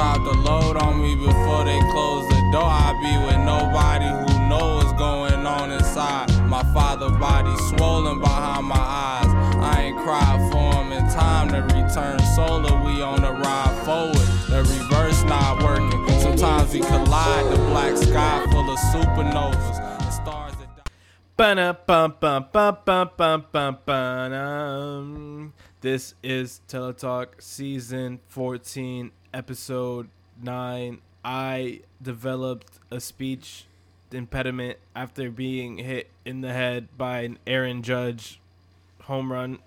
drop the load on me before they close the door. I be with nobody who knows what's going on inside. My father body swollen behind my eyes. I ain't cried for him in time to return solar. We on the ride forward. The reverse not working. Sometimes we collide. The black sky full of supernovas. This is Teletalk season 14, episode 9. I developed a speech impediment after being hit in the head by an Aaron Judge home run.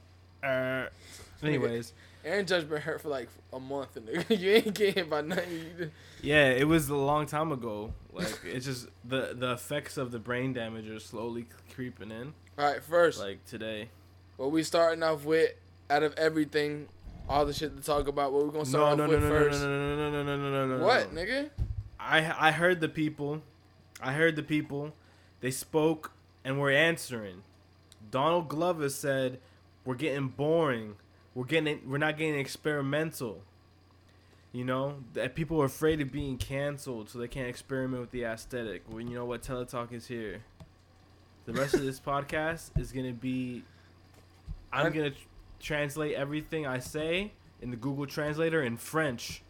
Uh, anyways, Aaron Judge been hurt for like a month, and you ain't getting hit by nothing. Yeah, it was a long time ago. Like it's just the the effects of the brain damage are slowly creeping in. All right, first, Like today. what we starting off with, out of everything, all the shit to talk about, what we gonna start no, off no, with no, no, first? no, no, no, no, no, no, no, no. What, no. nigga? I I heard the people. I heard the people. They spoke and were answering. Donald Glover said, "We're getting boring. We're getting we're not getting experimental." You know that people are afraid of being canceled, so they can't experiment with the aesthetic. Well, you know what? Teletalk is here. The rest of this podcast is gonna be. I'm And- gonna translate everything I say in the Google Translator in French,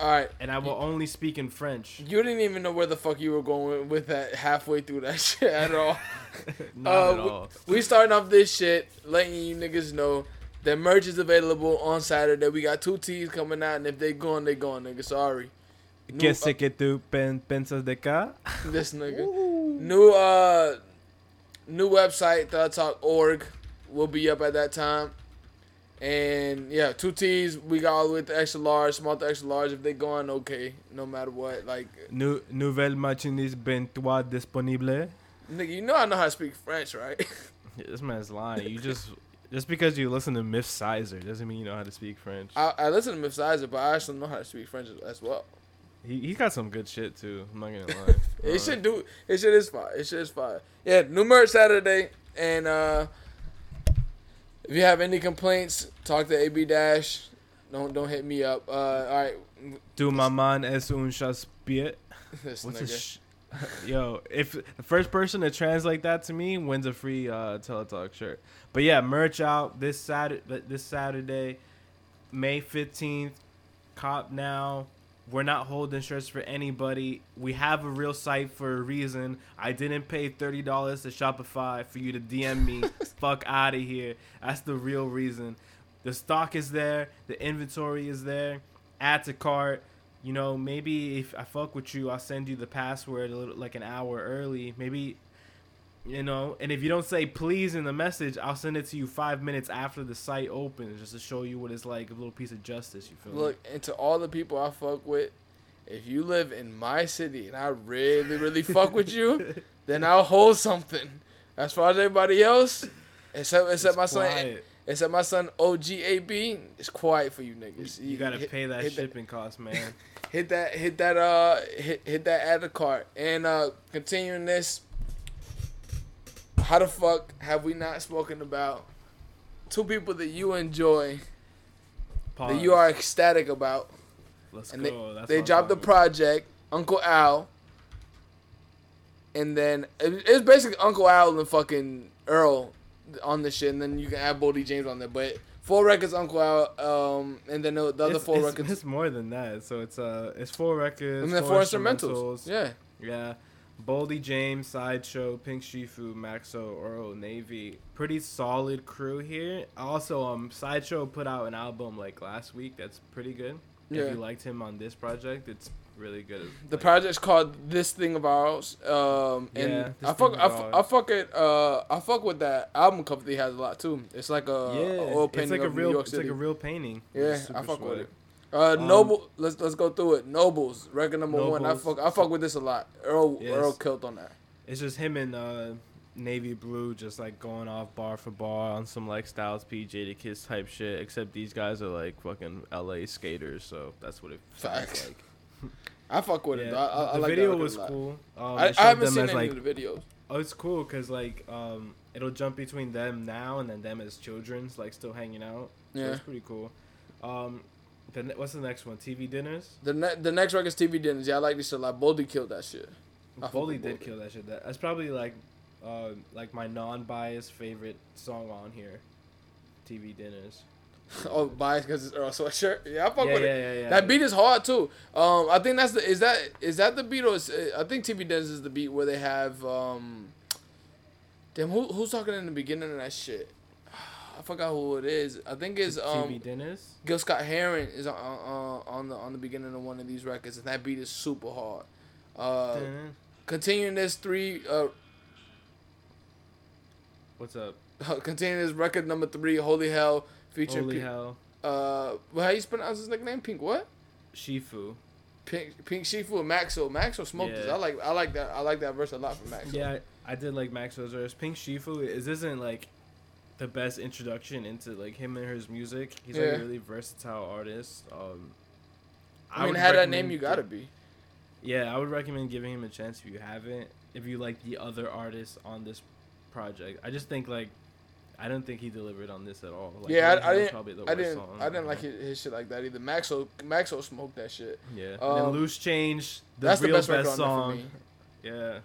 All right, and I will only speak in French. you didn't even know where the fuck you were going with that halfway through that shit at all. Not Uh, at all. We starting off this shit, letting you niggas know that merch is available on Saturday. We got two tees coming out, and if they gone, they gone, nigga. Sorry. New- ¿Qué sé que tú pen- piensas de acá? this nigga. New uh new website, thoughtalk.org will be up at that time. And yeah, two T's. We got all the way to extra large, small to extra large. If they gone, okay, no matter what. Like, Nou- nouvelle marchandise ben toi disponible. nigga, you know I know how to speak French, right? This man's lying. You just just because you listen to Myth Sizer doesn't mean you know how to speak French. I, I listen to Miss Sizer, but I actually know how to speak French as well. He he got some good shit too. I'm not gonna lie. It should do. It shit is fire. It shit is fire. Yeah, new merch Saturday, and uh if you have any complaints, talk to AB Dash. Don't don't hit me up. Uh, all right, Tu maman es un chaspiet. this What's a nigga. sh- Yo, if the first person to translate that to me wins a free uh, Teletalk shirt. But yeah, merch out this Saturday. This Saturday, May fifteenth. Cop now. We're not holding shirts for anybody. We have a real site for a reason. I didn't pay thirty dollars to Shopify for you to DM me. Fuck out of here. That's the real reason. The stock is there. The inventory is there. Add to cart you know, maybe if I fuck with you, I'll send you the password a little like an hour early. Maybe, you know, and if you don't say please in the message, I'll send it to you five minutes after the site opens, just to show you what it's like, a little piece of justice. You feel Look, and to all the people I fuck with, if you live in my city and I really, really fuck with you, then I'll hold something. As far as everybody else, except except It's my son, except my son OGAB, it's quiet for you niggas. You gotta hit- pay that hit shipping cost, man. hit that hit that uh hit hit that add to cart and uh continuing this how the fuck have we not spoken about two people that you enjoy that you are ecstatic about Let's and go. they, they dropped the project uncle al and then it, it's basically uncle al and fucking earl on the shit and then you can add Boldy James on there but four records uncle al um and then the, the other It's, four it's, records it's more than that. So it's uh, it's four records. and then four instrumentals yeah Yeah. Boldy James, Sideshow, Pink Siifu, Maxo, Oro, Navy. Pretty solid crew here. Also, um, Sideshow put out an album like last week that's pretty good. Yeah. If you liked him on this project, it's really good. The Like, project's called This Thing of Ours. Um, and Yeah, I fuck, I, Ours. I fuck it. Uh, I fuck with that album cover. He has a lot too. It's like a, yeah, a oil it's painting like a real, it's like a real painting. yeah, I fuck with it. Uh, Um, Noble. Let's let's go through it. Nobles record number one. I fuck. I fuck with this a lot. Earl Yes. Earl killed on that. It's just him and uh, Navy Blue just like going off bar for bar on some like Styles P, Jadakiss type shit. Except these guys are like fucking LA skaters, so that's what it sounds like. I fuck with it. Yeah, though. I, I, the like that video was cool. Um, I, I haven't seen any like, of the videos. Oh, it's cool because like um, it'll jump between them now and then them as children's like still hanging out. So Yeah. it's pretty cool. Um, The what's the next one? TV dinners. The ne- the next record's TV dinners. Yeah, I like this shit. Like Boldy killed that shit. Boldy did Boldy. kill that shit. That, that's probably like, uh, like my non-biased favorite song on here. TV dinners. oh, biased because it's Earl sweatshirt. Yeah, I fuck Yeah, with yeah, it. yeah, yeah. That beat is hard too. Um, I think that's the is that is that the beat or is, I think TV Dinners is the beat where they have um. Damn, who who's talking in the beginning of that shit? I forgot who it is. I think it's um. TV dinners. Gil Scott Heron is on, on on the on the beginning of one of these records, and that beat is super hard. Uh, continuing this three, uh, What's up? continuing this record number three, Holy Hell, featuring Holy Pink, hell, uh, well, how you pronounce his nickname? Pink what? Siifu. Pink Pink Siifu and Maxwell. Maxwell smoked this. I like I like that I like that verse a lot from Maxwell. Yeah, I, I did like Maxwell's verse. Pink Siifu is isn't like the best introduction into like him and his music. He's like a really versatile artist. Um, I, mean, would had that name, you gotta be. Yeah, I would recommend giving him a chance if you haven't. If you like the other artists on this project, I just think like I don't think he delivered on this at all. Like, yeah, I, I didn't. probably the I didn't. song I didn't like his, his shit like that either. Maxo Maxo smoked that shit. Yeah, and Um, then Loose Change, the That's the real best best for song. Yeah,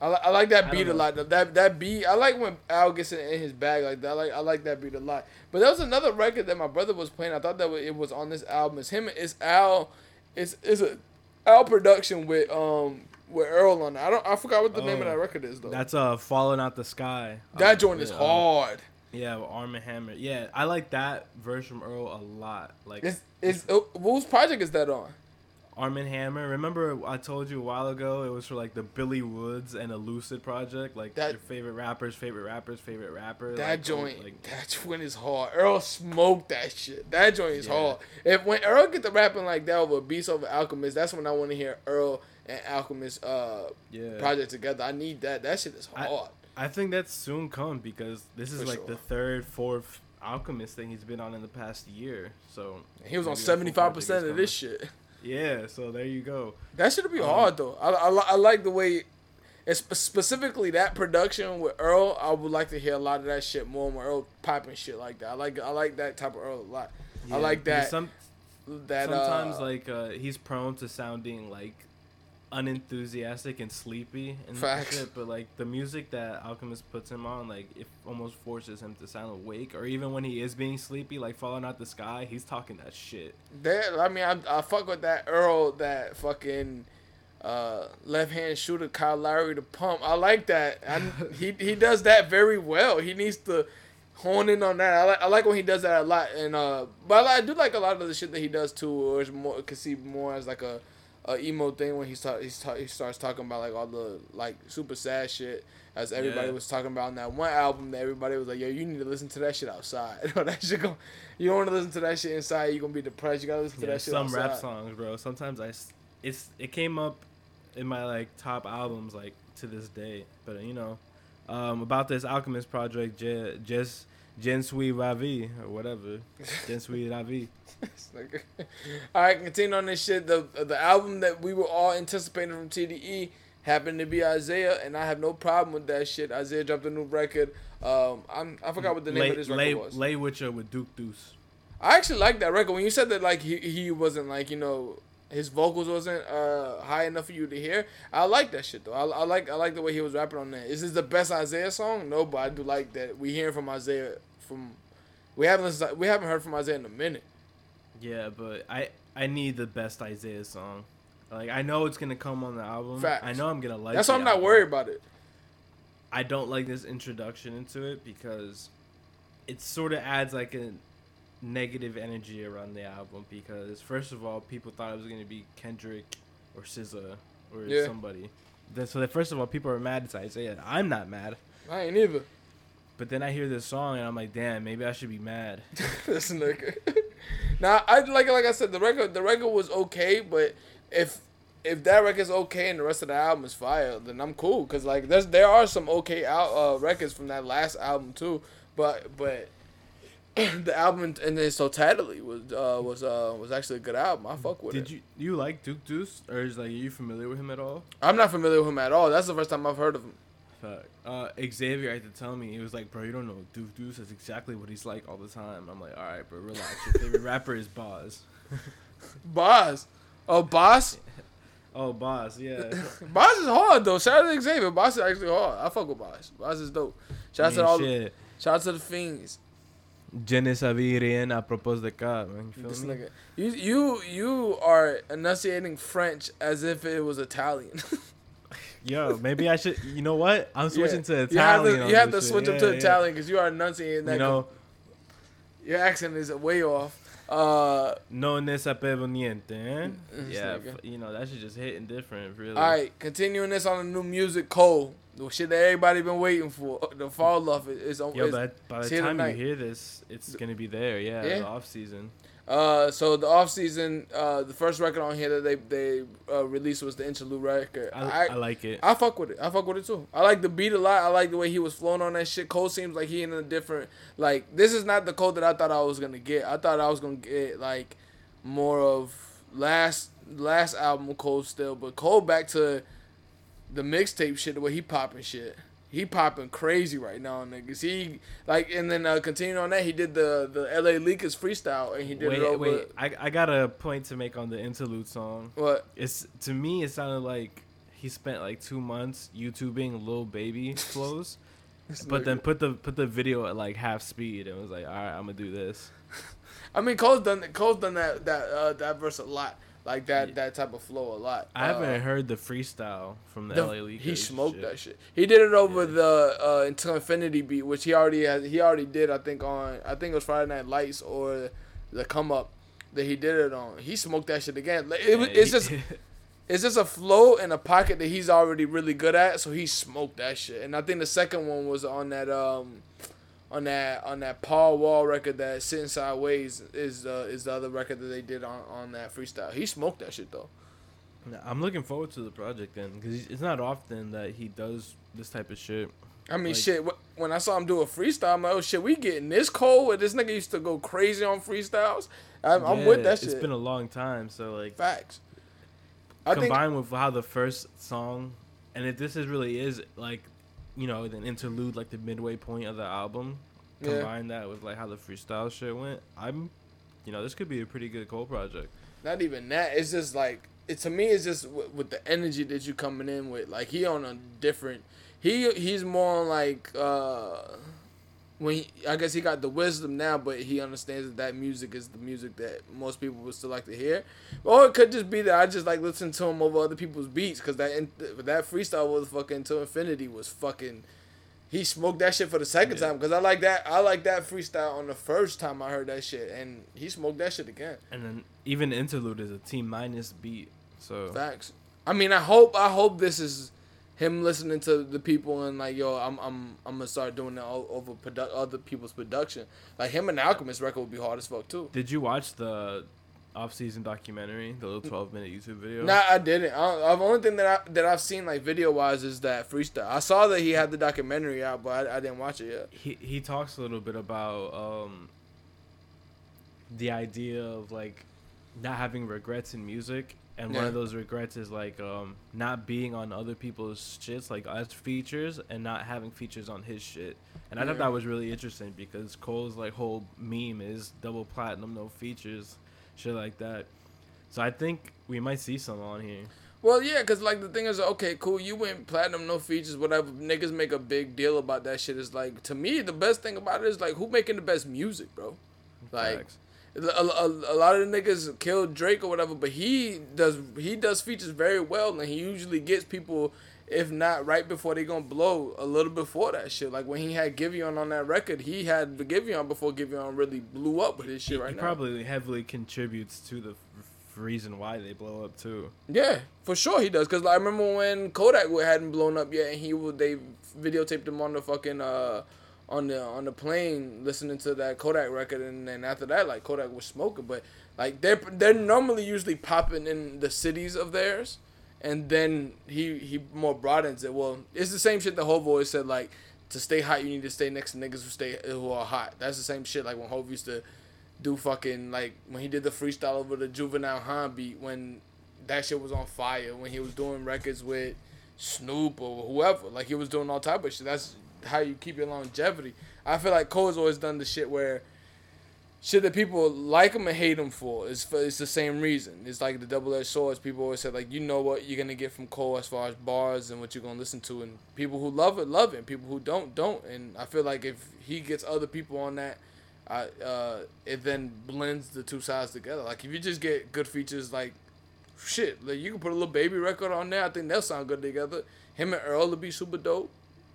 I, I like that beat a lot. That that beat. I like when Al gets in, in his bag like that. I like I like that beat a lot. But there was another record that my brother was playing. I thought that it was on this album. It's him. It's Al. It's it's a Al production with um with Earl on it. I don't. I forgot what the name of Oh, that record is though. that's uh falling out the sky. that joint is hard. Yeah, with Armand Hammer. Yeah, I like that verse from Earl a lot. Like It's it's uh, whose project is that on? Armand Hammer. Remember I told you a while ago it was for like the Billy Woods and Elucid project, like That- your favorite rappers, favorite rappers, favorite rapper. That like, joint, like that joint is hard. Earl smoked that shit. That joint is Yeah. hard. If when Earl get to rapping like that over Beast over Alchemist, that's when I want to hear Earl and Alchemist uh yeah. project together. I need that. That shit is I- hard. I think that's soon come because this is For like sure. the third, fourth Alchemist thing he's been on in the past year. So he was on maybe a full seventy five percent of this shit. Yeah, so there you go. That should be Um, hard though. I, I, I like the way, it's specifically that production with Earl. I would like to hear a lot of that shit more. When Earl popping shit like that. I like I like that type of Earl a lot. I like that. Some, that sometimes uh, like uh, he's prone to sounding like unenthusiastic and sleepy and Facts. shit, but like the music that Alchemist puts him on, like it almost forces him to sound awake. Or even when he is being sleepy, like falling out the sky, he's talking that shit. That I mean, I, I fuck with that Earl, that fucking uh, left hand shooter Kyle Lowry to pump. I like that. I, he he does that very well. He needs to hone in on that. I like I like when he does that a lot. And uh, but I, I do like a lot of the shit that he does too. Or it's more could see more as like a, a emo thing when he start he's ta- he starts talking about like all the like super sad shit. As everybody Yeah. was talking about in that one album, that everybody was like, "Yo, you need to listen to that shit outside. that shit go, you don't want to listen to that shit inside. You're gonna be depressed. You gotta listen to Yeah, that shit some outside." rap songs, bro. Sometimes I it's it came up in my like top albums like to this day. But you know, um, about this Alchemist project, Je- just Jen Sui Ravi or whatever, Jen Sui Ravi. All right, continue on this shit. The the album that we were all anticipating from TDE happened to be Isaiah, and I have no problem with that shit. Isaiah dropped a new record. Um, I'm I forgot what the name lay, of this record lay, was. lay with you with Duke Deuce. I actually like that record. When you said that like he he wasn't like you know his vocals wasn't uh high enough for you to hear. I like that shit though. I, I like I like the way he was rapping on that. Is this the best Isaiah song? No, but I do like that we hearing from Isaiah from. We haven't listened, we haven't heard from Isaiah in a minute. Yeah, but I I need the best Isaiah song. Like I know it's gonna come on the album. Facts. I know I'm gonna like. That's why I'm not album. worried about it. I don't like this introduction into it because it sort of adds like a negative energy around the album because first of all, people thought it was gonna be Kendrick or SZA or Yeah. somebody. So that first of all, people are mad at Isaiah. I'm not mad, I ain't either. But then I hear this song and I'm like, damn, maybe I should be mad. this nigga. now I like like I said the record the record was okay, but if if that record's okay and the rest of the album is fire, then I'm cool. Cause like there's there are some okay out uh, records from that last album too, but but the album in its totality was uh, was uh, was actually a good album. I fuck with Did it. you you like Duke Deuce or is like are you familiar with him at all? I'm not familiar with him at all. That's the first time I've heard of him. Fuck. Uh, Xavier had to tell me he was like, bro, you don't know Duke Deuce is exactly what he's like all the time. I'm like, all right, bro, relax. Your favorite rapper is Boz. Boss. Oh, boss. Oh, boss, yeah. Boss is hard though. Shout out to Xavier. Boss is actually hard. I fuck with Boss. Boss is dope. Shout out to all. shit. Shout out to the fiends. Je ne savais rien à propos de cas, man. You feel me? You you you are enunciating French as if it was Italian. Yo, maybe I should. You know what? I'm switching Yeah. to You have Italian. to, you have to this shit. switch up to yeah. Italian because you are enunciating that. You know, your accent is way off. Uh, no ne sapeva niente. Eh? Yeah, f- you know that shit just hitting different, really. all right, continuing this on the new music, Cole. The shit that everybody been waiting for. The fall off is is on. Yo, is- but by the here time you hear this, it's gonna be there. Yeah, Yeah. the off season. Uh, so the off season, uh, the first record on here that they they uh, released was the interlude record. I, I, like it. I fuck with it. I fuck with it too. I like the beat a lot. I like the way he was flowing on that shit. Cole seems like he in a different like this is not the Cole that I thought I was gonna get. I thought I was gonna get like more of last last album Cole still, but Cole back to the mixtape shit the way he popping shit. He popping crazy right now, niggas. He like and then uh, continuing on that, he did the the LA Leakers freestyle and he did wait, it over. wait. I, I got a point to make on the interlude song. What? It's to me, it sounded like he spent like two months YouTubing Lil Baby flows, but then put the put the video at like half speed and was like, all right, I'm gonna do this. I mean, Cole's done Cole's done that that uh, that verse a lot, like that that type of flow a lot. I haven't Uh, heard the freestyle from the, the- LA Leakers. he smoked shit. that shit. He did it over the uh, Until Infinity beat, which he already has. He already did. I think on I think it was Friday Night Lights or the Come Up that he did it on. He smoked that shit again. Like, It, Yeah, it's he- just it's just a flow and a pocket that he's already really good at, so he smoked that shit. And I think the second one was on that um on that on that Paul Wall record that Sitting Sideways is uh, is the other record that they did on on that freestyle. He smoked that shit though. I'm looking forward to the project then, because it's not often that he does this type of shit. I mean, Like- shit. When I saw him do a freestyle, I'm like, oh shit, we getting this cold. Where this nigga used to go crazy on freestyles. I'm, I'm with that shit. It's been a long time, so like Facts. I combined with how the first song, and if this is really is like, you know, an interlude, like the midway point of the album, Yeah. combine that with like how the freestyle shit went, I'm, you know, this could be a pretty good Cole project. not even that. It's just like it to me. It's just w- with the energy that you coming in with. Like he on a different. He he's more on like uh when he, I guess he got the wisdom now, but he understands that that music is the music that most people would still like to hear. Or it could just be that I just like listen to him over other people's beats because that in, that freestyle was fucking to infinity was fucking. He smoked that shit for the second Yeah. time because I like that. I like that freestyle on the first time I heard that shit, and he smoked that shit again. And then even interlude is a T minus beat, so Facts. I mean, I hope I hope this is him listening to the people and like, yo, I'm I'm I'm gonna start doing that o- over produ- other people's production. Like him and Alchemist record would be hard as fuck too. did you watch the off-season documentary, the little 12-minute YouTube video? Nah, I didn't. I, the only thing that I that I've seen like video wise is that freestyle. I saw that he had the documentary out, but I, I didn't watch it yet. he he talks a little bit about um the idea of like not having regrets in music and one of those regrets is like um not being on other people's shits like as features and not having features on his shit and i thought that was really interesting because cole's like whole meme is double platinum no features shit like that so i think we might see some on here Well, yeah, cause like the thing is, okay, cool, you went platinum, no features, whatever. Niggas make a big deal about that shit. Is like to me, the best thing about it is like who making the best music, bro. Like Facts. A, a, a lot of the niggas killed Drake or whatever, but he does he does features very well, and he usually gets people, if not right before they gonna blow, a little before that shit. Like when he had Giveon on that record, he had the Giveon before Giveon really blew up with his shit right he now. probably heavily contributes to the reason why they blow up too Yeah, for sure he does. Cause like, I remember when Kodak hadn't blown up yet, and he would they videotaped him on the fucking uh on the on the plane listening to that Kodak record, and then after that, like Kodak was smoking. But like they're they're normally usually popping in the cities of theirs, and then he he more broadens it. Well, it's the same shit that Hov always said. Like to stay hot, you need to stay next to niggas who stay who are hot. That's the same shit. Like when Hov used to do fucking like when he did the freestyle over the Juvenile Han beat when that shit was on fire when he was doing records with Snoop or whoever. Like he was doing all type of shit. That's how you keep your longevity. I feel like Cole's always done the shit where shit that people like him and hate him for is for, it's the same reason. It's like the double edged swords. People always say like you know what you're gonna get from Cole as far as bars and what you're gonna listen to, and people who love it love it, and people who don't don't. And I feel like if he gets other people on that, I uh, it then blends the two sides together. Like if you just get good features like shit, like you can put a little baby record on there. I think they'll sound good together. Him and Earl will be super dope.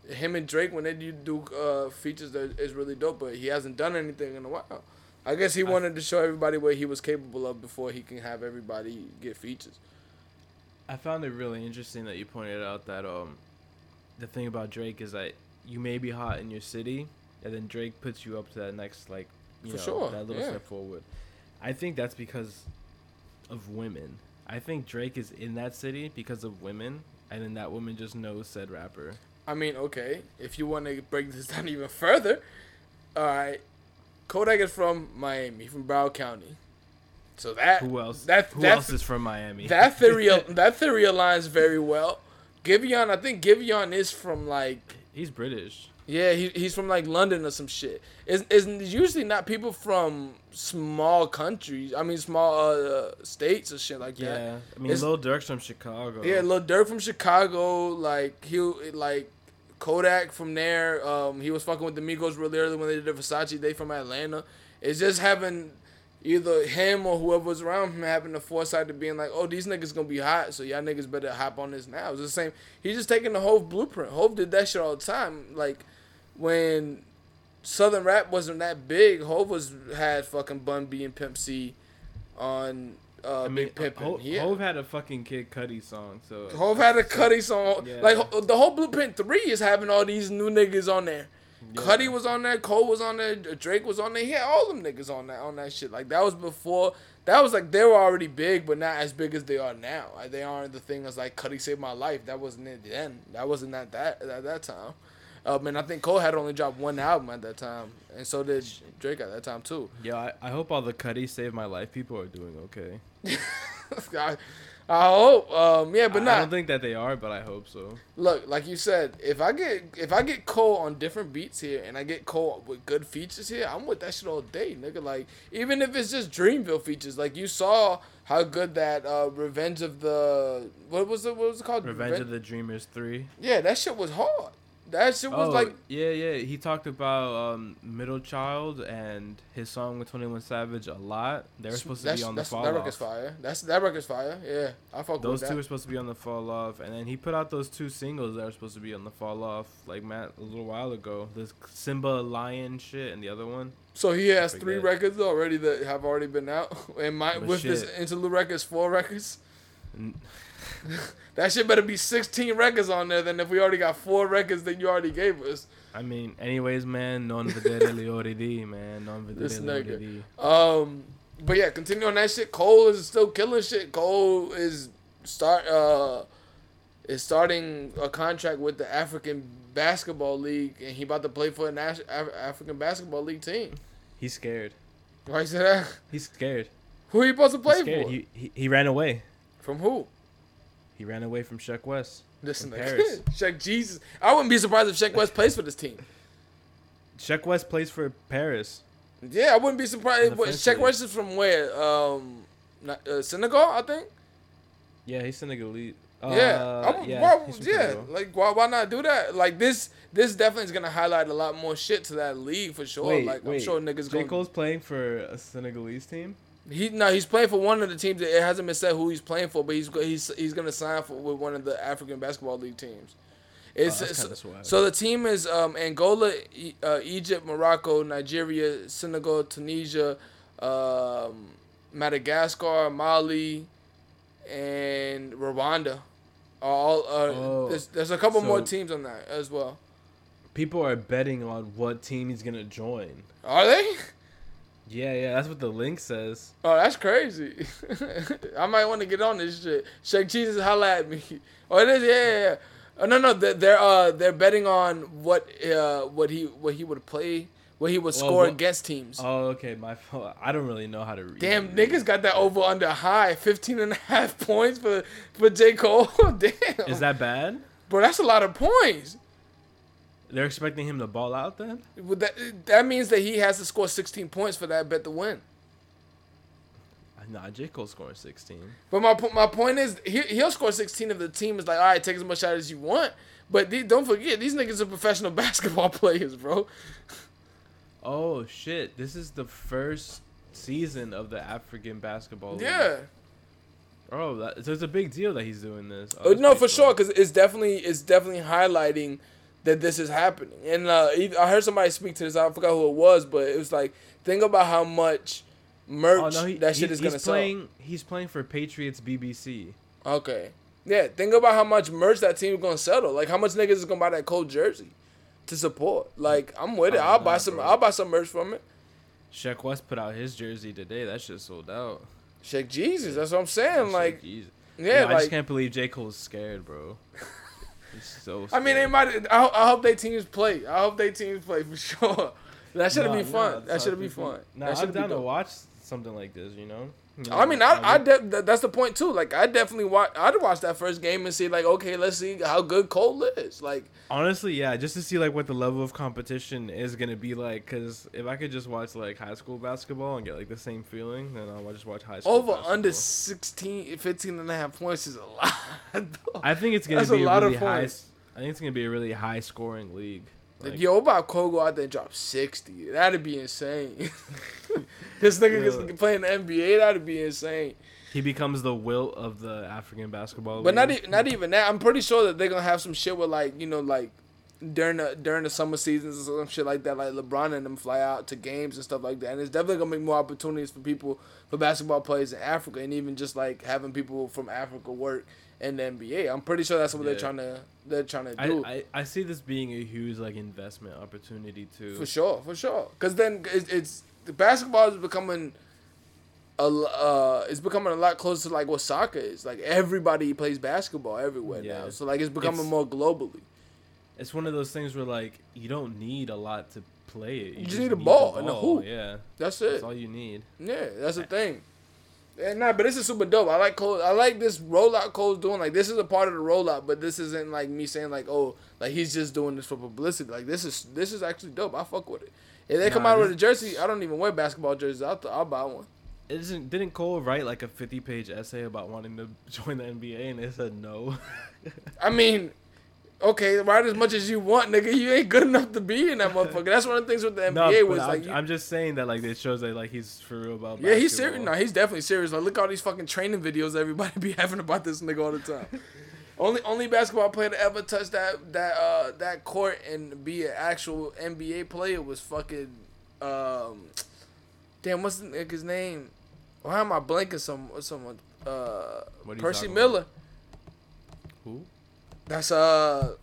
Him and Drake when they do do uh, features that is really dope, but he hasn't done anything in a while. I guess he wanted to show everybody what he was capable of before he can have everybody get features. I found it really interesting that you pointed out that um, the thing about Drake is that you may be hot in your city, and then Drake puts you up to that next like, you For know, sure, that little yeah. step forward. I think that's because of women. I think Drake is in that city because of women, and then that woman just knows said rapper. I mean, okay, if you want to break this down even further, all right, Kodak is from Miami, from Broward County. So that Who else? That Who that, else is from Miami? that theory that theory aligns very well. Giveon, I think Giveon is from like He's British. yeah, he, he's from like London or some shit. It's, it's usually not people from small countries. I mean, small uh, states or shit like that. Yeah, I mean, It's- Lil Durk's from Chicago. Yeah, Lil Durk from Chicago, like he like Kodak from there. Um, he was fucking with the Migos really early when they did the Versace. They from Atlanta. It's just having either him or whoever was around him having the foresight to being like, oh, these niggas gonna be hot, so y'all niggas better hop on this now. It's the same. He's just taking the Hov blueprint. Hov did that shit all the time. Like when Southern rap wasn't that big, Hov was had fucking Bun B and Pimp C on uh, I mean, Big Pimpin'. Ho- He had- Hov had a fucking Kid Cudi song, so Hov had a Cudi song. Yeah. Like the whole Blueprint Three is having all these new niggas on there. Yeah. Cudi was on there. Cole was on there. Drake was on there. He had all them niggas on that on that shit. Like that was before. That was like they were already big, but not as big as they are now. Like, they aren't the thing as like Cudi saved my life. That wasn't it then. That wasn't at that at that time. Um, and I think Cole had only dropped one album at that time, and so did Drake at that time too. yeah. I, I hope all the Cudi Save My Life people are doing okay. I, I hope. Um, yeah, but I, not. I don't think that they are, but I hope so. Look, like you said, if I get if I get Cole on different beats here and I get Cole with good features here, I'm with that shit all day, nigga. Like even if it's just Dreamville features, like you saw how good that uh, Revenge of the what was it what was it called? Revenge of the Dreamers three. Yeah, that shit was hard. That shit was oh, like yeah, yeah. He talked about um, Middle Child and his song with Twenty One Savage a lot. They were supposed to be on the fall that off. record's fire. That's that record's fire. Yeah, I fuck Those with two that. were supposed to be on the fall off, and then he put out those two singles that are supposed to be on the fall off, like Matt a little while ago. This Simba Lion shit, and the other one. So he has three records already that have already been out, and my But with this shit. interlude records, four records. That shit better be 16 records on there than if we already got four records that you already gave us. I mean, anyways, man, non vedere le ore di, man, non vedere This le ore nigga. di. Um, but yeah, continue on that shit. Cole is still killing shit. Cole is start uh is starting a contract with the African Basketball League, and he about to play for a Nas- Af- African Basketball League team. He's scared. Why you say that? He's scared. Who he supposed to play for? He, he he ran away. From who? He ran away from Sheck Wes. Listen, Paris. Shaq Jesus. I wouldn't be surprised if Shaq West plays for this team. Sheck Wes plays for Paris. Yeah, I wouldn't be surprised. In the What, French Shaq. West is from where? Um, not, uh, Senegal, I think. Yeah, he's Senegalese. yeah, Uh, I'm, yeah, why, yeah. Like, why, why not do that? Like this, this definitely is gonna highlight a lot more shit to that league for sure. Wait, like, wait. I'm sure niggas J. going. Cole's playing for a Senegalese team. He no, he's playing for one of the teams. It hasn't been said who he's playing for, but he's he's he's gonna sign for with one of the African basketball league teams. It's Oh, so, so the team is um, Angola, E- uh, Egypt, Morocco, Nigeria, Senegal, Tunisia, um, Madagascar, Mali, and Rwanda. All uh, Oh, there's, there's a couple more teams on that as well. People are betting on what team he's gonna join. Are they? Yeah, yeah, that's what the link says. Oh, that's crazy. I might want to get on this shit. Shake Jesus, holla at me. Oh, it is, yeah, yeah. yeah. Oh, no, no, they're, they're uh they're betting on what uh what he what he would play, what he would Well, score what- against teams. Oh, okay, my fault. I don't really know how to read. Damn, niggas got that over under high, 15 and a half points for for J Cole. Damn, Is that bad? bro? That's a lot of points. They're expecting him to ball out then. Would that that means that he has to score 16 points for that bet to win. Nah, J Cole's scoring 16. But my my point is, he he'll score 16 if the team is like, all right, take as much shot as you want. But don't forget, these niggas are professional basketball players, bro. Oh shit! This is the first season of the African basketball. League. Yeah. Oh, that, so it's a big deal that he's doing this. Oh, no, for sure, because it's definitely it's definitely highlighting that this is happening. And uh, I heard somebody speak to this. I forgot who it was, but it was like think about how much merch Oh no, he, that shit he- is gonna sell. He's playing for Patriots BBC. Okay, yeah. Think about how much merch that team is gonna sell. Though. Like how much niggas is gonna buy that cold jersey to support. Like I'm with it. Oh, I'll buy some. bro. I'll buy some merch from it. Shaq West put out his jersey today. That shit sold out. Shake Jesus. That's what I'm saying. Shit, Like Jesus. yeah, Yo, I just can't believe J Cole's scared, bro. He's so. I mean, they might. I, I hope they teams play. I hope they teams play for sure. That should Nah, be fun. nah, that should not be fun. Nah, that I'm should be down to watch something like this. You know. Know, I mean, I, I de- that's the point too. Like, I definitely watch. I'd watch that first game and see, like, okay, let's see how good Cole is. Like, Honestly, yeah, just to see like what the level of competition is gonna be like. Cause if I could just watch like high school basketball and get like the same feeling, then I'll just watch high school. over basketball. under 16, 15 and a half points is a lot. though. I think it's gonna That's be a, lot of really high. I think it's gonna be a really high scoring league. Like, yo, what about Cole go out there and drop 60? That'd be insane. this nigga Yeah. playing the NBA. That'd be insane. he becomes the will of the African basketball. But not e- not even that. I'm pretty sure that they're gonna have some shit with like you know like during the during the summer seasons or some shit like that. Like LeBron and them fly out to games and stuff like that. And it's definitely gonna make more opportunities for people for basketball players in Africa and even just like having people from Africa work in the NBA. I'm pretty sure that's what they're trying to they're trying to do. I, I see this being a huge like investment opportunity too. For sure, for sure. Because then it's, it's the basketball is becoming a uh, it's becoming a lot closer to like what soccer is. Like everybody plays basketball everywhere Yeah. now. So like it's becoming It's- more globally. It's one of those things where like you don't need a lot to play it. You, just need a ball and a hoop. Yeah, That's it. that's all you need. Yeah, that's the thing. And nah, but this is super dope. I like Cole. I like this rollout Cole's doing. Like this is a part of the rollout, but this isn't like me saying like, oh, like he's just doing this for publicity. Like this is this is actually dope. I fuck with it. If they come out with a jersey, I don't even wear basketball jerseys. I'll, I'll buy one. Isn't didn't Cole write like a fifty page essay about wanting to join the NBA and they said no? I mean, okay, write as much as you want, nigga. You ain't good enough to be in that motherfucker. That's one of the things with the NBA no, was like, I'm, you- I'm just saying that like it shows that like he's for real about. yeah, he's serious. No, he's definitely serious. Like, look at all these fucking training videos everybody be having about this nigga all the time. only only basketball player to ever touch that that uh that court and be an actual NBA player was fucking um. Damn, what's the nigga's name? Why am I blanking some someone? Uh, What are you Percy Miller. Who? That's uh.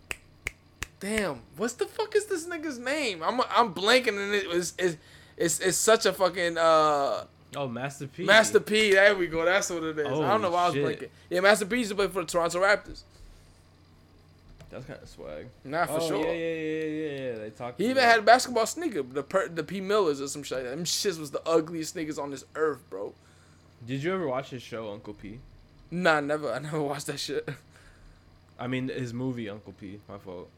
Damn, what's the fuck is this nigga's name? I'm I'm blanking and it was it's it's, it's such a fucking uh Oh, Master P. Master P. There we go. That's what it is. I don't know why I was blanking. Yeah, Master P used to play for the Toronto Raptors. That's kind of swag. Nah, for oh, sure. Yeah, yeah, yeah, yeah, yeah. They talked. He even had a basketball sneaker, the per, the P Millers or some shit. like that. Them shits was the ugliest sneakers on this earth, bro. Did you ever watch his show Uncle P? Nah, never. I never watched that shit. I mean, his movie Uncle P. My fault.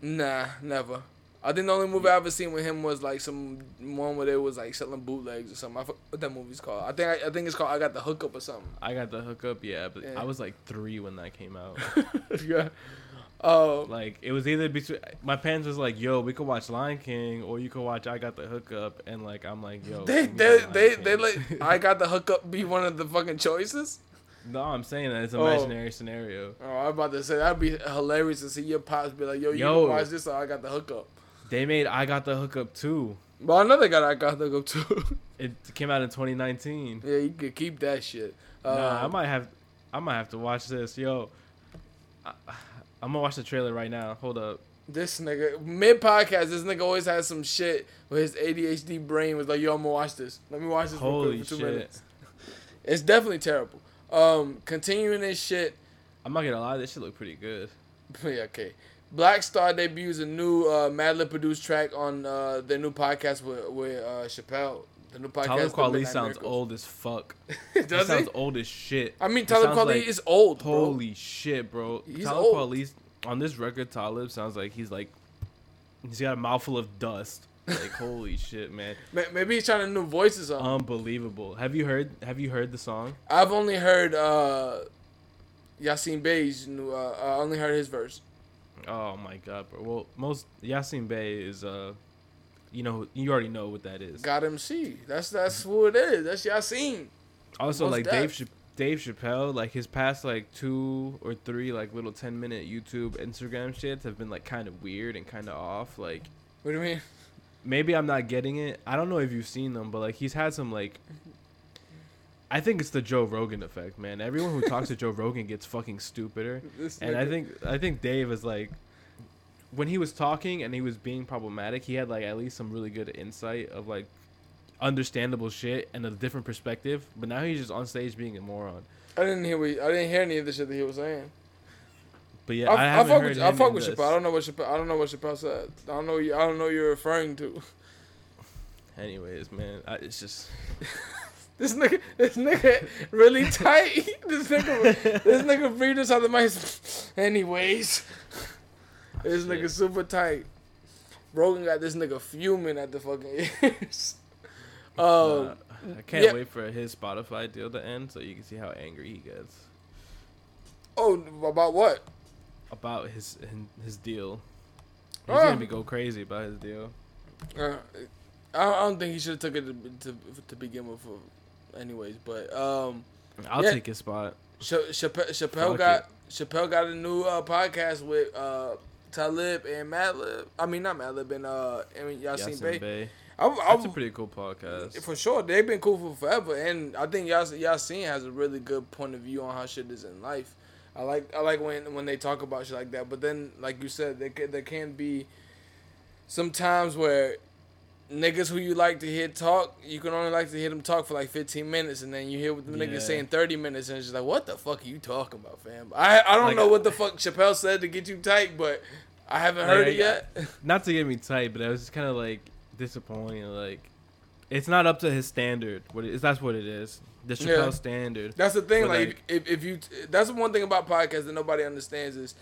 Nah, never. I think the only movie I ever seen with him was like some one where they was like selling bootlegs or something. I forgot what that movie's called. I think I, I think it's called I Got the Hookup or something. I got the hookup, yeah, but Yeah. I was like three when that came out. yeah. Oh, like it was either between my parents was like, "Yo, we could watch Lion King, or you could watch I Got the Hookup," and like I'm like, "Yo." they me they they they King." let I Got the Hookup be one of the fucking choices. No, I'm saying that it's an Oh. imaginary scenario. Oh, I'm about to say that'd be hilarious to see your pops be like, "Yo, you Yo. watch this, or I got the hookup." They made I Got the Hookup too. Well, another guy I got the hookup too. It came out in 2019. yeah, you could keep that shit. Uh, nah, I might have, I might have to watch this. Yo, I, I'm gonna watch the trailer right now. Hold up. This nigga mid podcast, this nigga always has some shit where his ADHD brain was like, "Yo, I'm gonna watch this. Let me watch this Holy for two shit. minutes." It's definitely terrible. Um, continuing this shit. I'm not gonna lie, this shit look pretty good. yeah, okay. Black Star debuts a new uh, Madlib produced track on uh, their new podcast with with uh, Chappelle. The new podcast. Talib Kweli sounds Miracles. old as fuck. Does he sounds old as shit. I mean, Talib Kweli like- is old, bro. Holy shit, bro. He's Talib. Kweli on this record, Talib sounds like he's like He's got a mouthful of dust. Like holy shit, man, Maybe he's trying to new voices on. unbelievable. Have you heard? Have you heard the song? I've only heard uh, Yasin Bey's new. Uh, I only heard his verse. Oh my god, bro. Well, most Yasin Bey is uh, you know, you already know what that is. God MC. That's that's who it is. That's Yasin. Also, Mos like Def. Dave Ch- Dave Chappelle, like his past like two or three like little ten minute YouTube Instagram shits have been like kind of weird and kind of off. Like What do you mean? Maybe I'm not getting it. I don't know if you've seen them, but like he's had some like. I think it's the Joe Rogan effect, man. Everyone who talks to Joe Rogan gets fucking stupider, This and I think I think Dave is like, when he was talking and he was being problematic, he had like at least some really good insight of like understandable shit and a different perspective. But now he's just on stage being a moron. I didn't hear. What, I didn't hear any of the shit that he was saying. But yeah, I, I, I, fuck with I fuck with. Chappelle. I don't know what Chappelle. I don't know what Chappelle said. I don't know. I don't know you're referring to. Anyways, man, I, it's just This nigga, this nigga really tight. this nigga, this nigga breathed us out of the mic. Anyways, this nigga super tight. Rogan got this nigga fuming at the fucking ears. Um, uh, I can't yeah. wait for his Spotify deal to end so you can see how angry he gets oh, about what? About his his deal. He's Oh. gonna be go crazy about his deal. Uh, I I don't think he should have took it to, to to begin with. uh, Anyways, but um, I'll Yeah. take his spot. Ch- Chappelle, Chappelle got Chappelle got a new uh, podcast with uh, Talib and Madlib. I mean, not Madlib and uh, I mean, Yasin Yasin Bey. Bey. I, I, That's a pretty cool podcast. for sure, they've been cool for forever, and I think Yas- Yasin has a really good point of view on how shit is in life. I like I like when when they talk about shit like that, but then like you said, there can, there can be some times where niggas who you like to hear talk, you can only like to hear them talk for like 15 minutes, and then you hear what the Yeah. niggas saying 30 minutes, and it's just like, what the fuck are you talking about, fam? I I don't Like, know I- what the fuck Chappelle said to get you tight, but I haven't heard Like, it yet. Not to get me tight, but I was just kind of like disappointed. Like, it's not up to his standard. What it is? That's what it is. The Chappelle Yeah. standard. That's the thing. Like, like- if, if you, that's the one thing about podcasts that nobody understands is,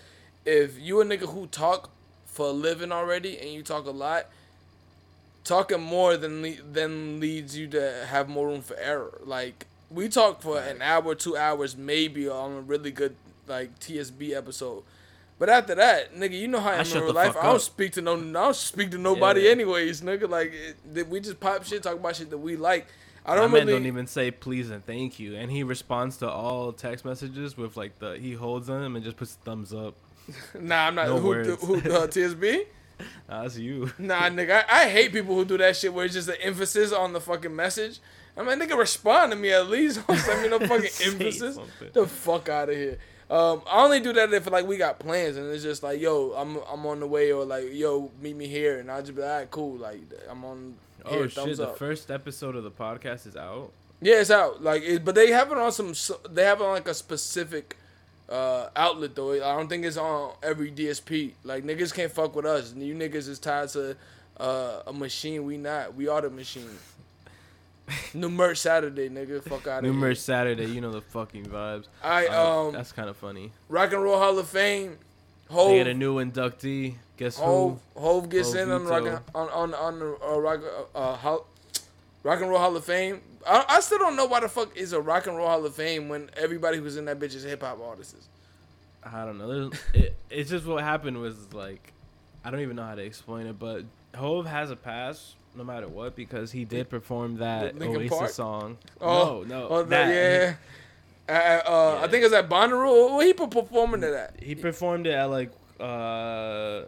if you a nigga who talk for a living already and you talk a lot, talking more than le- than leads you to have more room for error. Like we talk for an hour, two hours, maybe on a really good like TSB episode. But after that, nigga, you know how I am in real life. I don't up. speak to no, I don't speak to nobody Yeah. anyways, nigga. Like it, we just pop shit, talk about shit that we like. I don't really. don't even say please and thank you, and he responds to all text messages with like the he holds them and just puts thumbs up. Nah, I'm not. No who, words. who, uh, TSB? Nah, that's you. Nah, nigga. I, I hate people who do that shit where it's just the emphasis on the fucking message. I mean, nigga, respond to me at least. Don't send me no fucking emphasis. something. The fuck out of here. Um, I only do that if like we got plans and it's just like, yo, I'm I'm on the way or like, yo, meet me here, and I just be like, cool, like I'm on. Oh shit! The up. first episode of the podcast is out. Yeah, it's out. Like, it, but they have it on some. They have it on like a specific uh, outlet though. I don't think it's on every DSP. Like niggas can't fuck with us. You niggas is tied to uh, a machine. We not. We are the machine. New merch Saturday, nigga. Fuck out of New here. merch Saturday. You know the fucking vibes. I um that's kind of funny. Rock and Roll Hall of Fame. They Hov get a new inductee. Guess Hov who? Hov gets Hov in on rock on on on the uh, rock uh, uh, Hall, Rock and Roll Hall of Fame. I, I still don't know why the fuck is a Rock and Roll Hall of Fame when everybody who's in that bitch is hip hop artists. I don't know. It, it's just what happened was like, I don't even know how to explain it, but Hov has a pass no matter what because he did perform that Oasis Park? song. Oh, no, no, Oh, that, yeah. Uh, uh, I Yeah. think it's at Bonnaroo. Where he per- performing to that? He, he performed it at like uh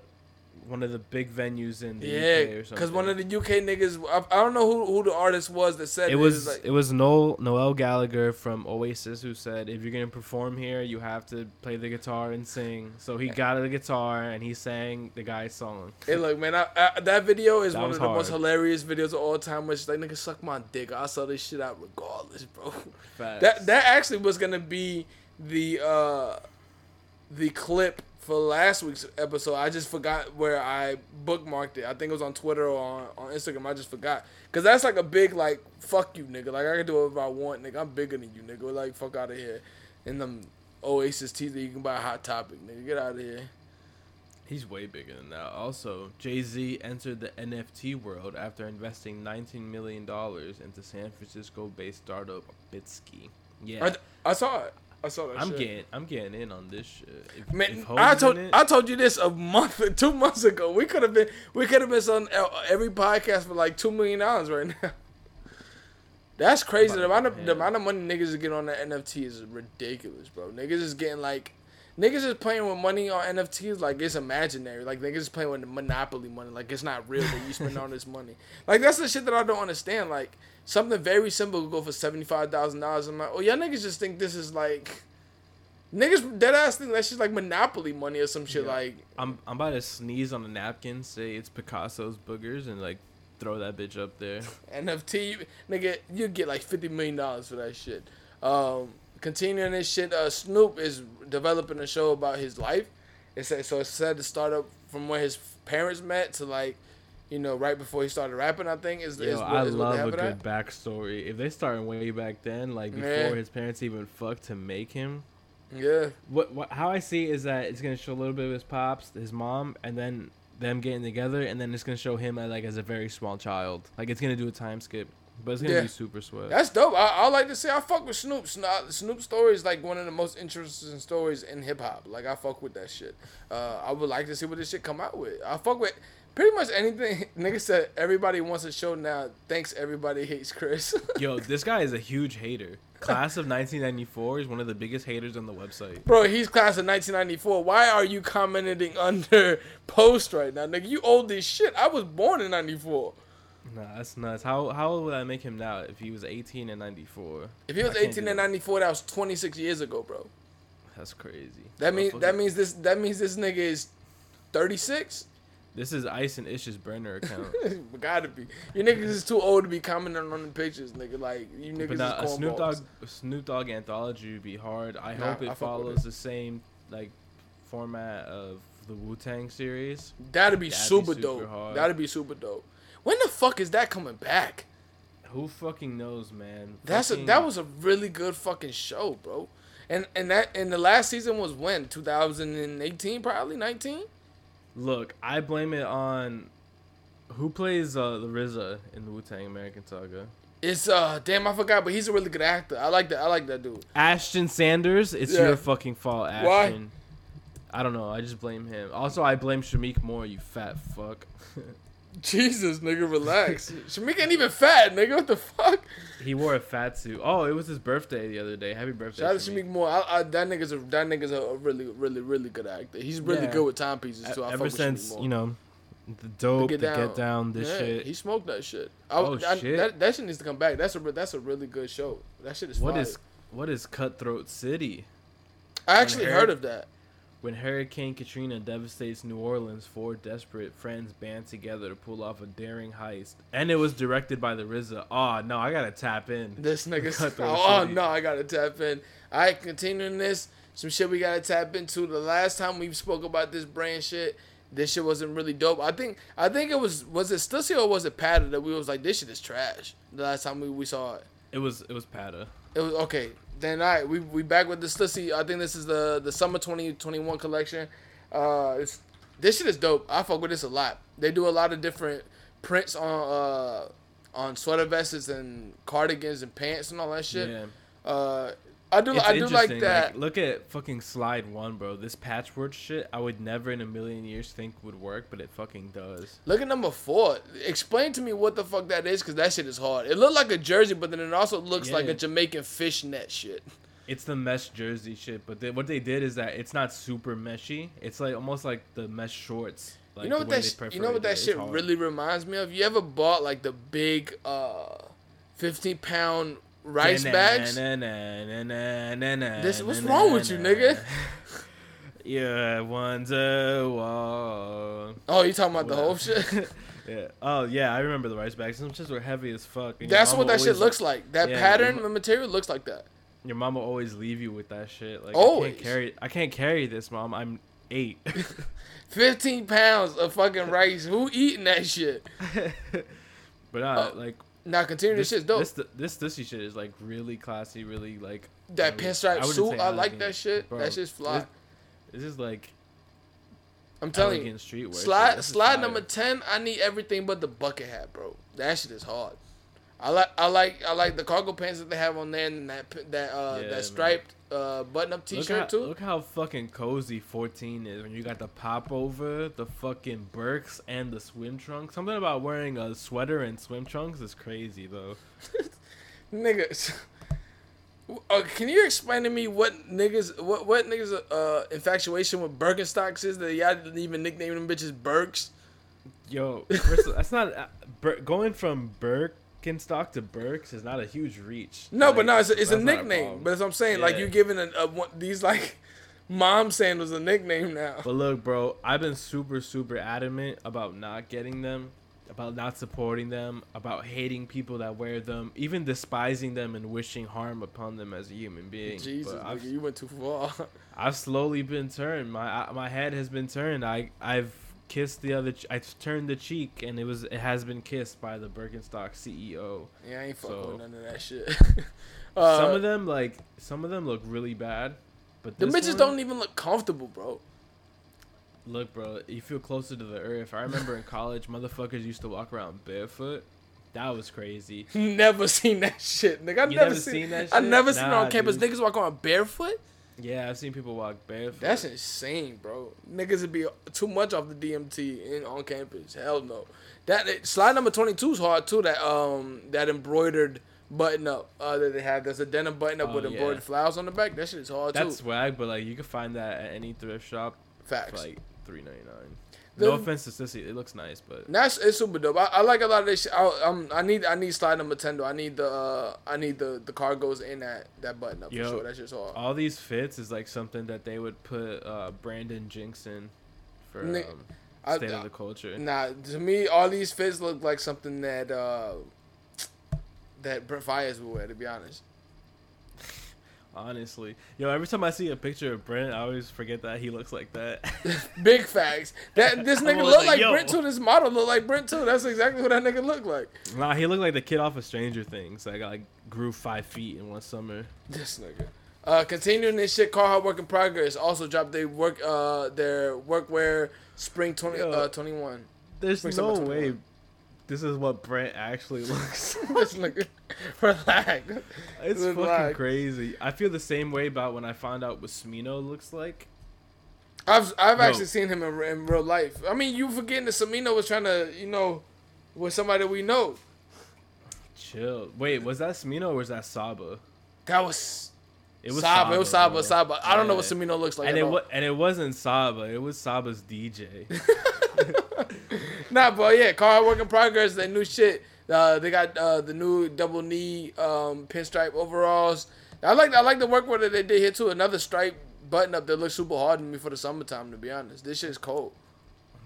one of the big venues in the UK or something. because one of the UK niggas, I, I don't know who, who the artist was that said it it. was like, it was Noel Noel Gallagher from Oasis who said if you're gonna perform here you have to play the guitar and sing. So he got the guitar and he sang the guy's song. Hey, look, man, I, I, that video is That one of the most hilarious videos of all time. Which like, nigga, suck my dick. I saw this shit out regardless, bro. Facts. That that actually was gonna be the uh the clip for last week's episode. I just forgot where I bookmarked it. I think it was on Twitter or on, on Instagram. I just forgot because that's like a big like fuck you nigga. Like I can do whatever I want, nigga. I'm bigger than you, nigga. Like fuck out of here. And them Oasis teas that you can buy a hot topic, nigga. Get out of here. He's way bigger than that. Also, Jay Z entered the NFT world after investing 19 million dollars into San Francisco-based startup Bitski. Yeah, I, I saw it. I saw that. I'm shit. getting, I'm getting in on this shit. If, Man, if I told it- I told you this a month, two months ago. We could have been we could have been on every podcast for like two million dollars right now. That's crazy. The amount of the amount of money niggas is getting on that NFT is ridiculous, bro. Niggas is getting like niggas is playing with money on NFTs like it's imaginary. Like niggas is playing with the monopoly money. Like it's not real that you spend all this money. Like that's the shit that I don't understand. Like something very simple could go for seventy five thousand dollars. I'm like, oh y'all niggas just think this is like Niggas dead ass think that's just like monopoly money or some shit. Yeah. Like, I'm, I'm about to sneeze on a napkin, say it's Picasso's boogers, and like throw that bitch up there. NFT, nigga, you get like fifty million dollars for that shit. Um, continuing this shit, uh, Snoop is developing a show about his life. It said so. It's said to start up from where his parents met to like, you know, right before he started rapping. I think is, is Yo, I is what love a good at. backstory. If they started way back then, like before Yeah. his parents even fucked to make him, Yeah, what, what how I see is that it's gonna show a little bit of his pops, his mom, and then them getting together, and then it's gonna show him like as a very small child. Like it's gonna do a time skip, but it's gonna Yeah. be super sweat. that's dope. I, I like to say I fuck with Snoop. Snoop. Snoop story is like one of the most interesting stories in hip hop. Like I fuck with that shit. Uh, I would like to see what this shit come out with. I fuck with pretty much anything. Nigga said everybody wants a show now. Thanks everybody hates Chris. Yo, this guy is a huge hater. Class of 1994 is one of the biggest haters on the website. Bro, he's class of 1994. Why are you commenting under post right now, nigga? You old as shit. I was born in 94. Nah, that's nuts. How how old would I make him now if he was 18 and 94? If he was I 18 do and 94, that was 26 years ago, bro. That's crazy. That means that means this that means this nigga is 36. This is Ice and Ish's burner account. Gotta be. You niggas is too old to be commenting on the pictures, nigga. Like you niggas but nah, a Snoop. Dogg Snoop Dogg anthology would be hard. I Nah, hope it with follows the same like format of the Wu Tang series. That'd be That'd be super, super dope. hard. That'd be super dope. When the fuck is that coming back? Who fucking knows, man? That's a, that was a really good fucking show, bro. And and that and the last season was when 2018, probably 19. Look, I blame it on who plays uh, the RZA in the Wu Tang American Saga. It's uh damn I forgot, but he's a really good actor. I like that. I like that dude. Ashton Sanders, it's Yeah. your fucking fault, Ashton. Why? I don't know. I just blame him. Also, I blame Shameik Moore. You fat fuck. Jesus, nigga, relax. Shameik ain't even fat, nigga. What the fuck? he wore a fat suit. Oh, it was his birthday the other day. Happy birthday, Shout out to Shameik. Moore. I, I, that nigga's a that nigga's a really really really good actor. He's really Yeah. good with timepieces too. I Ever since with Shameik Moore. you know the dope, the Get get Down. down, this Yeah, shit. He smoked that shit. I, Oh, I- shit. That, that shit needs to come back. That's a that's a really good show. That shit is What fire. is what is Cutthroat City? I actually heard of that. When Hurricane Katrina devastates New Orleans, four desperate friends band together to pull off a daring heist, and it was directed by the RZA. Oh no, I gotta tap in. This nigga's Cutthroat oh, City. no, I gotta tap in. All right, continuing this, some shit we gotta tap into. The last time we spoke about this brand shit, this shit wasn't really dope. I think I think it was was it Stussy or was it Patta that we was like this shit is trash. The last time we, we saw it, It was it was Patta. it was okay. Then all right, we we back with the Stussy. I think this is the the summer twenty twenty one collection. Uh, it's this shit is dope. I fuck with this a lot. They do a lot of different prints on uh on sweater vests and cardigans and pants and all that shit. Yeah. Uh, I do. It's I do like that. look at fucking slide one, bro. This patchwork shit, I would never in a million years think would work, but it fucking does. Look at number four. Explain to me what the fuck that is, cause that shit is hard. It looked like a jersey, but then it also looks like a Jamaican fishnet shit. It's the mesh jersey shit, but they, what they did is that it's not super meshy. It's like almost like the mesh shorts. Like you know what that? You know what that it. Shit really reminds me of? You ever bought like the big, uh, fifteen pound rice bags? This- what's wrong with you, nigga? Yeah, wonder wall. Oh, you talking about the whole shit? Yeah. Oh yeah, I remember the rice bags. Some shits were heavy as fuck. and That's what that shit looks like. That Yeah, pattern, the material looks like that. Your mom will always leave you with that shit. Like I Always. can't carry. I can't carry this, mom. I'm eight. Fifteen pounds of fucking rice. Who eating that shit? but uh, Oh, like Now continue. This, shit's dope. This this this shit is like really classy, really like that pinstripe suit, I like that shit. bro. that shit's fly. This, this is like I'm telling you, streetwear. slide This slide number ten. I need everything but the bucket hat, bro. That shit is hard. I like I like I like the cargo pants that they have on there and that that uh Yeah, that striped uh button up t-shirt too. Look how fucking cozy 14 is when you got the pop over, the fucking Birks, and the swim trunks. Something about wearing a sweater and swim trunks is crazy though. Niggas. Uh, can you explain to me what niggas what what niggas uh infatuation with Birkenstocks is that y'all didn't even nickname them bitches Birks? Yo, first, of- that's not uh, going from Birkenstock to Birks is not a huge reach. No, Like, but no, it's a, it's a nickname. problem. but as I'm saying, like you're giving a, a one, these like mom sandals a nickname now. But look, bro, I've been super, super adamant about not getting them, about not supporting them, about hating people that wear them, even despising them and wishing harm upon them as a human being. Jesus, nigga, you went too far. I've slowly been turned. My I- my head has been turned. I I've kissed the other. Ch- I turned the cheek, and it was it has been kissed by the Birkenstock CEO. yeah, I ain't fucking So- with none of that shit. uh, some of them like some of them look really bad, but the bitches one- don't even look comfortable, bro. Look, bro, you feel closer to the earth. I remember in college, motherfuckers used to walk around barefoot. That was crazy. Never seen that shit, nigga. I never never seen, seen that shit? I never seen it on campus. dude. Niggas walk around barefoot. Yeah, I've seen people walk barefoot. That's insane, bro. Niggas would be too much off the DMT in on campus. Hell no. That slide number twenty two is hard too. That um that embroidered button up uh, that they have. There's a denim button up Oh, with yeah. embroidered flowers on the back. That shit is hard that's too. That's swag, but like you can find that at any thrift shop for Facts. like three ninety nine. No offense to Stussy, it looks nice, but That's it's super dope. I, I like a lot of this. Shit. I, I'm, I need I need ten though. I need the uh, I need the the cargos in that that button up Yo, for sure. That's just hard. all these fits is like something that they would put uh, Brandon Jinx in for um, I- state of the culture. Nah, to me, all these fits look like something that uh, that Brent Faiyaz would wear. To be honest, Honestly, yo, every time I see a picture of Brent, I always forget that he looks like that. big facts. That this nigga look like, like yo. Brent too. This model look like Brent too. That's exactly what that nigga look like. nah, he looked like the kid off of Stranger Things. Like, I got like grew five feet in one summer. This nigga. Uh, continuing this shit, Carhartt Work in Progress also dropped their work uh their workwear spring 20, Yo. uh, 21. There's Spring no summer way 21. This is what Brent actually looks. nigga, relax. it's Look fucking crazy. I feel the same way about when I found out what Smino looks like. I've I've Yo. actually seen him in, in real life. I mean, you forgetting that Smino was trying to, you know, with somebody we know. Chill. Wait, was that Smino or was that Saba? That was It was Saba. It was Saba. Saba. I don't know what. Smino looks like. and it all. and it wasn't Saba. It was Saba's DJ. Nah, but yeah, car work in progress. They new shit. Uh, they got uh, the new double knee um, pinstripe overalls. I like I like the work that they did here too. Another stripe button up that looks super hard to me for the summertime. To be honest, this shit's cold.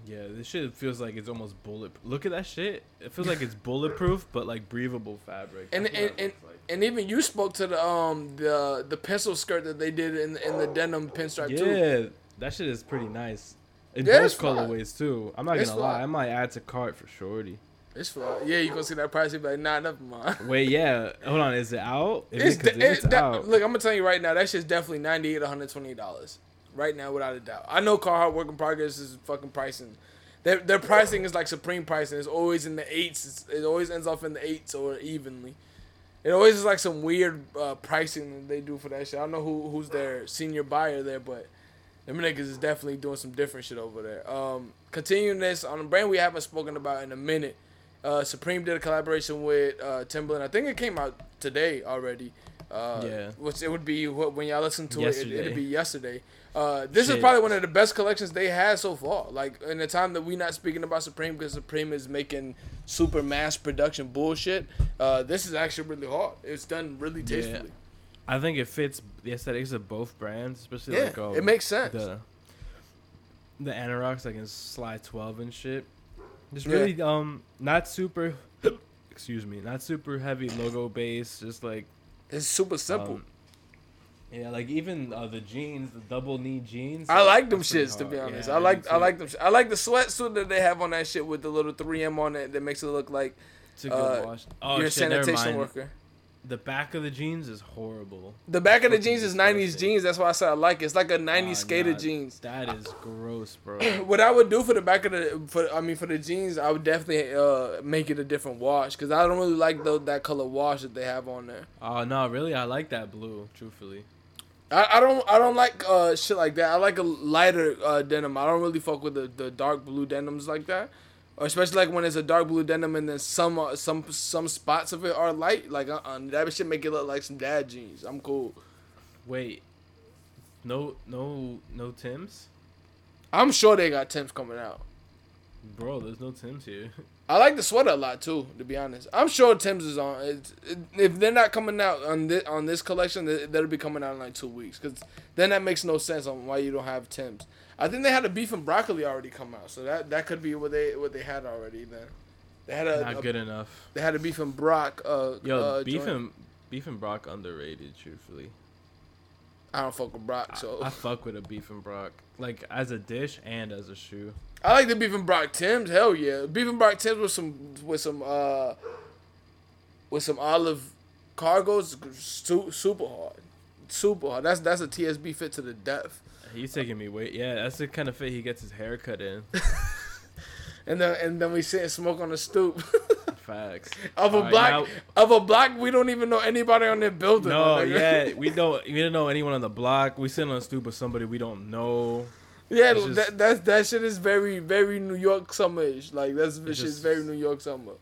yeah, this shit feels like it's almost bullet. Look at that shit. It feels like it's bulletproof, but like breathable fabric. And That's what and, and, like. and even you spoke to the um the the pencil skirt that they did in in the denim pinstripe too. Yeah, that shit is pretty nice. In Yeah, it's fly. colorways too. I'm not It's gonna fly. lie, I might add to cart for shorty. It's fly. Yeah, you gonna see that price? You be like, nah, never mind. Wait, yeah. Hold on, is it out? If It's, it- de- if it- that- out. look, I'm gonna tell you right now, that shit's definitely 98 to 128 dollars right now, without a doubt. I know Carhartt Work in Progress is fucking pricing. Their their pricing is like supreme pricing. It's always in the eights. It's, it always ends off in the eights or evenly. It always is like some weird uh, pricing that they do for that shit. I don't know who who's their senior buyer there, but them niggas is definitely doing some different shit over there. Um, continuing this on a brand we haven't spoken about in a minute. Uh, Supreme did a collaboration with uh, Timberland. I think it came out today already. Uh, Yeah. Which it would be when y'all listen to it, it, it, would be yesterday. Uh, this is probably one of the best collections they had so far. Like in the time that we not speaking about Supreme because Supreme is making super mass production bullshit. Uh, this is actually really hard. It's done really Yeah. I think it fits the aesthetics of both brands, especially Yeah, like um, it makes sense. The the anoraks like in slide twelve and shit. Just Yeah. really um not super. excuse me, not super heavy logo base. Just like It's super simple. um, yeah, like even uh, the jeans, the double knee jeans. I like them shits to be honest. Yeah, I like I like them. sh- I like the sweatsuit that they have on that shit with the little 3M on it that makes it look like a uh, wash. Oh you're a shit, never sanitation mind. worker. The back of the jeans is horrible. The back of the jeans is '90s jeans. That's why I said I like it. It's like a '90s Ah, skater nah, jeans. That is gross, bro. What I would do for the back of the, for I mean for the jeans, I would definitely uh make it a different wash because I don't really like the, that color wash that they have on there. Oh no, really, I like that blue. Truthfully, I, I don't I don't like uh shit like that. I like a lighter uh denim. I don't really fuck with the, the dark blue denims like that. Or especially like when it's a dark blue denim and then some uh, some some spots of it are light. Like uh, uh that shit make it look like some dad jeans. I'm cool. wait, no, no, no Tims, I'm sure they got Tim's coming out. bro. There's no Tims here. I like the sweater a lot too, to be honest. I'm sure Tim's is on. It's, it, if they're not coming out on this on this collection, they, they'll be coming out in like two weeks. Cause then that makes no sense on why you don't have Tim's. I think they had a beef and broccoli already come out, so that that could be what they what they had already. Then they had a, Not a- good enough. they had a beef and brock. Uh, Yo, uh, beef joint. and beef and Brock underrated. Truthfully, I don't fuck with brock, so I, I fuck with a beef and Brock like as a dish and as a shoe. I like the beef and brock Tim's. Hell yeah, beef and brock Tim's with some with some uh with some olive cargos. Su- super hard, super hard. That's that's a TSB fit to the death. He's taking me way. Yeah, that's the kind of fit he gets his hair cut in. And then and then we sit and smoke on the stoop Facts. of a Alright, block now- of a block. We don't even know anybody on that building. No, yeah, we don't. We don't know anyone on the block. We sit on a stoop with somebody we don't know. yeah. Just- that that that shit is very very New York summerish. Like that's shit is very New York summer.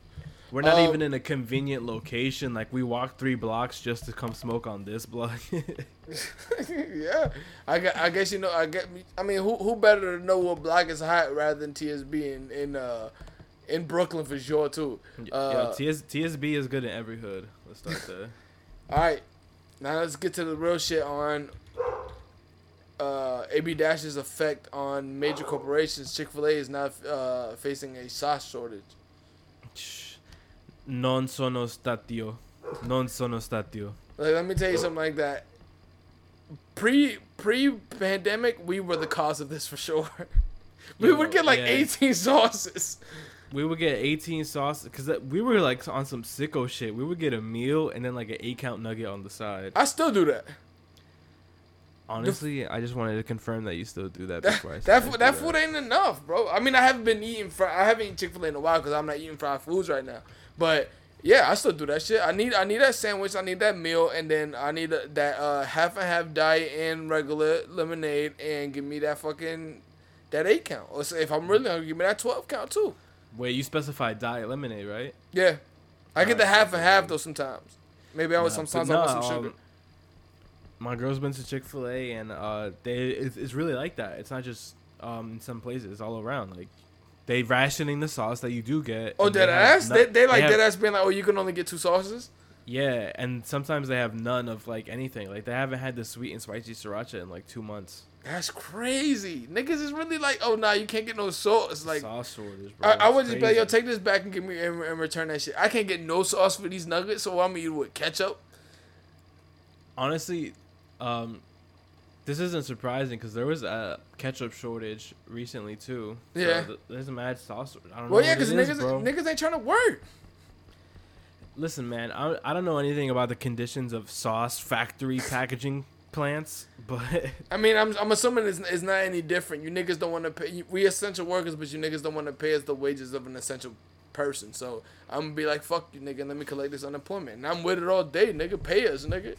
We're not Um, even in a convenient location. Like we walked three blocks just to come smoke on this block. yeah, I, I guess you know. I get. I mean, who who better to know what block is hot rather than TSB in in uh in Brooklyn for sure too. Uh, yeah, TS, TSB is good in every hood. Let's start there. all right, now let's get to the real shit on uh AB Dash's effect on major corporations. Chick Fil A is now uh facing a sauce shortage. Non sono statio. Non sono statio. Like, let me tell you something like that. Pre pre pandemic, we were the cause of this for sure. we Yo, would get like yeah. 18 sauces. We would get 18 sauces because we were like on some sicko shit. We would get a meal and then like an eight count nugget on the side. I still do that. Honestly, I just wanted to confirm that you still do that before I That I food, that food ain't enough, bro. I mean, I haven't been eating fry. I haven't eaten Chick Fil A in a while because I'm not eating fried foods right now. But yeah, I still do that shit. I need I need that sandwich. I need that meal, and then I need that uh, half and half diet and regular lemonade, and give me that fucking that eight count. Or if I'm really hungry, give me that twelve count too. Wait, you specified diet lemonade, right? Yeah, I get the half and half though sometimes. Maybe I was Nah, sometimes but I want nah, some sugar. um, my girl's been to Chick Fil A and uh, they it's, it's really like that. It's not just um in some places, it's all around. Like they rationing the sauce that you do get. Oh, dead they ass. none- They, they like have- dead ass being like, oh, you can only get two sauces. Yeah, and sometimes they have none of like anything. Like they haven't had the sweet and spicy sriracha in like two months. That's crazy. Niggas is really like, oh nah, you can't get no sauce. Like sauce shortage, bro. I, I would just be like, yo, take this back and give me and, and return that shit. I can't get no sauce for these nuggets, so I'm gonna eat it with ketchup. honestly, um, this isn't surprising because there was a ketchup shortage recently too. Yeah. th- there's a mad sauce. I don't Well, know. yeah, because is, niggas niggas ain't trying to work. Listen, man, I, I don't know anything about the conditions of sauce factory packaging plants, but I mean, I'm I'm assuming it's, it's not any different. You niggas don't want to pay. We essential workers, but you niggas don't want to pay us the wages of an essential person. So I'm gonna be like, fuck you, nigga. Let me collect this unemployment, and I'm with it all day, nigga. Pay us, nigga.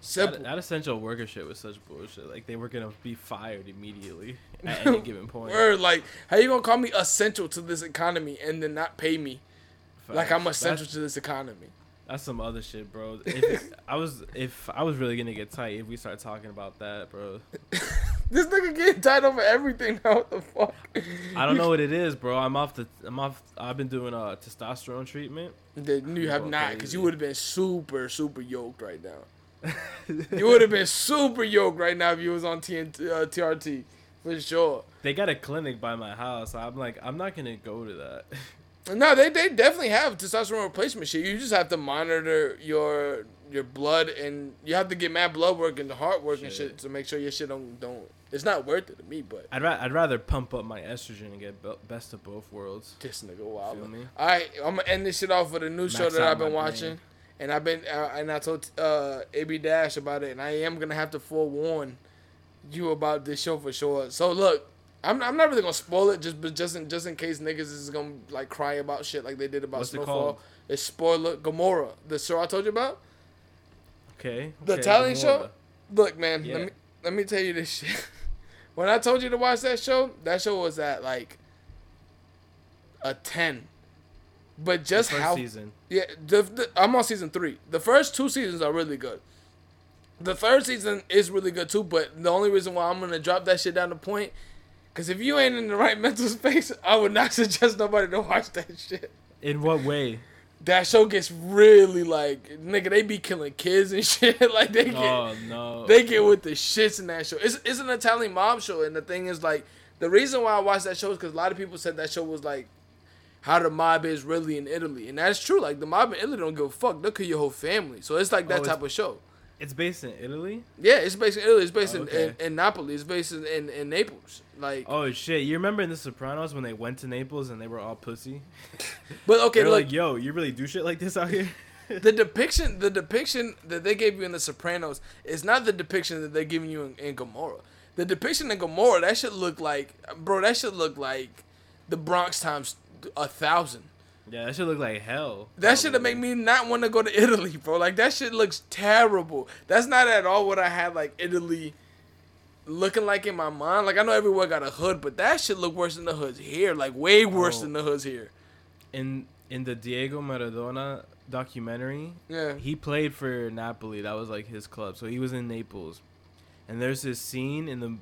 Simple. that, that essential worker shit was such bullshit. Like they were gonna be fired immediately at any given point. Word, like, how you gonna call me essential to this economy and then not pay me like I'm essential That's, to this economy? that's some other shit, bro. If I was if I was really gonna get tight if we start talking about that, bro. This nigga getting tied over everything now. What the fuck? I don't know what it is, bro. I'm off the. I'm off. I've been doing a testosterone treatment. That you have not, because you would have been super, super yoked right now. You would have been super yoked right now if you was on TNT, uh, TRT, for sure. They got a clinic by my house. I'm like, I'm not gonna go to that. No, they, they definitely have testosterone replacement shit. You just have to monitor your your blood and you have to get mad blood work and the heart work and Shit. shit to make sure your shit don't don't. It's not worth it to me, but I'd, ra- I'd rather pump up my estrogen and get be- best of both worlds. this nigga wild. Feel me? All right, I'm gonna end this shit off with a new show that I've been watching. And I've been uh, and I told uh, AB Dash about it, and I am gonna have to forewarn you about this show for sure. So look, I'm, I'm not really gonna spoil it, just but just in just in case niggas is gonna like cry about shit like they did about What's it Snowfall. called? It's spoiler Gomorrah, the show I told you about. Okay. The okay, Italian Gomorrah. show. Look, man, Yeah. let me let me tell you this shit. when I told you to watch that show, that show was at like a ten. But just how season. yeah, the, the, I'm on season three. The first two seasons are really good. The third season is really good too, but the only reason why I'm gonna drop that shit down to point, because if you ain't in the right mental space, I would not suggest nobody to watch that shit. In what way? That show gets really like, nigga, they be killing kids and shit. like they get, Oh no. they get with the shits in that show. It's, it's an Italian mob show, and the thing is, like, the reason why I watched that show is because a lot of people said that show was like how the mob is really in Italy, and that's true. Like the mob in Italy don't give a fuck; they'll kill your whole family. So it's like that Oh, type of show. It's based in Italy. Yeah, it's based in Italy. It's based Oh, in, okay. in, in Napoli. It's based in, in, in Naples. Like, Oh shit! You remember in The Sopranos when they went to Naples and they were all pussy? but okay, They're look, like, "Yo, you really do shit like this out here?" the depiction the depiction that they gave you in the Sopranos is not the depiction that they're giving you in, in Gomorrah. The depiction in Gomorrah, that should look like bro, that should look like the Bronx times a thousand. yeah, that should look like hell. That should have made me not want to go to Italy, bro. Like that shit looks terrible. That's not at all what I had like Italy looking like in my mind. Like I know everywhere got a hood, but that shit look worse than the hoods here. Like way worse Oh. than the hoods here. in in the Diego Maradona documentary. Yeah. He played for Napoli. That was like his club. So he was in Naples. And there's this scene in the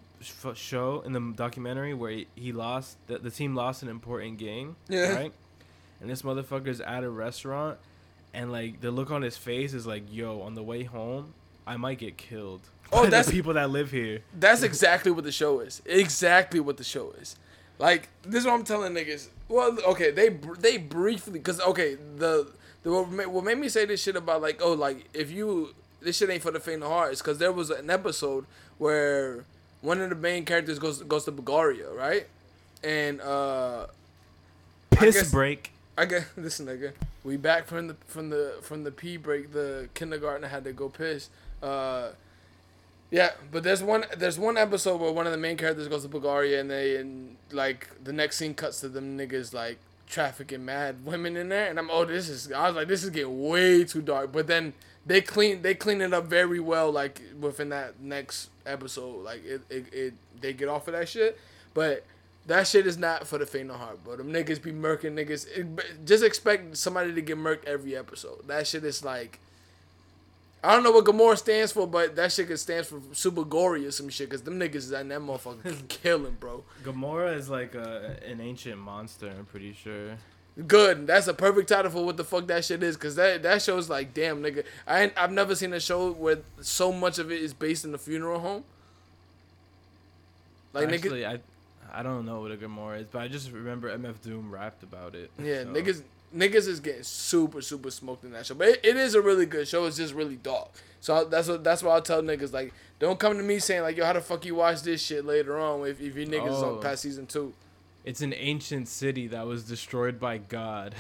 show in the documentary where he, he lost the, the team lost an important game, Yeah. right? And this motherfucker's at a restaurant and like the look on his face is like, "Yo, on the way home, I might get killed." Oh, that's- people that live here. That's exactly what the show is. Exactly what the show is. Like this is what I'm telling niggas. Well, okay, they they briefly because okay the the what made me say this shit about like oh like if you this shit ain't for the faint of heart is because there was an episode where one of the main characters goes goes to Bulgaria right and uh Piss guess- break. I guess this nigga. We back from the from the from the pee break. The kindergartner had to go piss. Uh, yeah, but there's one there's one episode where one of the main characters goes to Bulgaria and they and like the next scene cuts to them niggas like trafficking mad women in there and I'm oh this is I was like this is getting way too dark. But then they clean they clean it up very well like within that next episode. Like it it, it they get off of that shit, but. That shit is not for the faint of heart, bro. Them niggas be murking niggas. It- just expect somebody to get murked every episode. That shit is like. I don't know what Gomorrah stands for, but that shit could stands for super gory or some shit. Cause them niggas is in that motherfucker killing, bro. Gomorrah is like a, an ancient monster. I'm pretty sure. Good. That's a perfect title for what the fuck that shit is. Cause that that show is like, damn, nigga. I ain't, I've never seen a show where so much of it is based in the funeral home. Like nigga, Actually, I I don't know what a Gomorrah is, but I just remember MF Doom rapped about it. Yeah, so. niggas niggas is getting super super smoked in that show, but it, it is a really good show. It's just really dark. So I, that's what that's why I tell niggas like, don't come to me saying like, yo, how the fuck you watch this shit later on if if you niggas Oh. on past season two. It's an ancient city that was destroyed by God.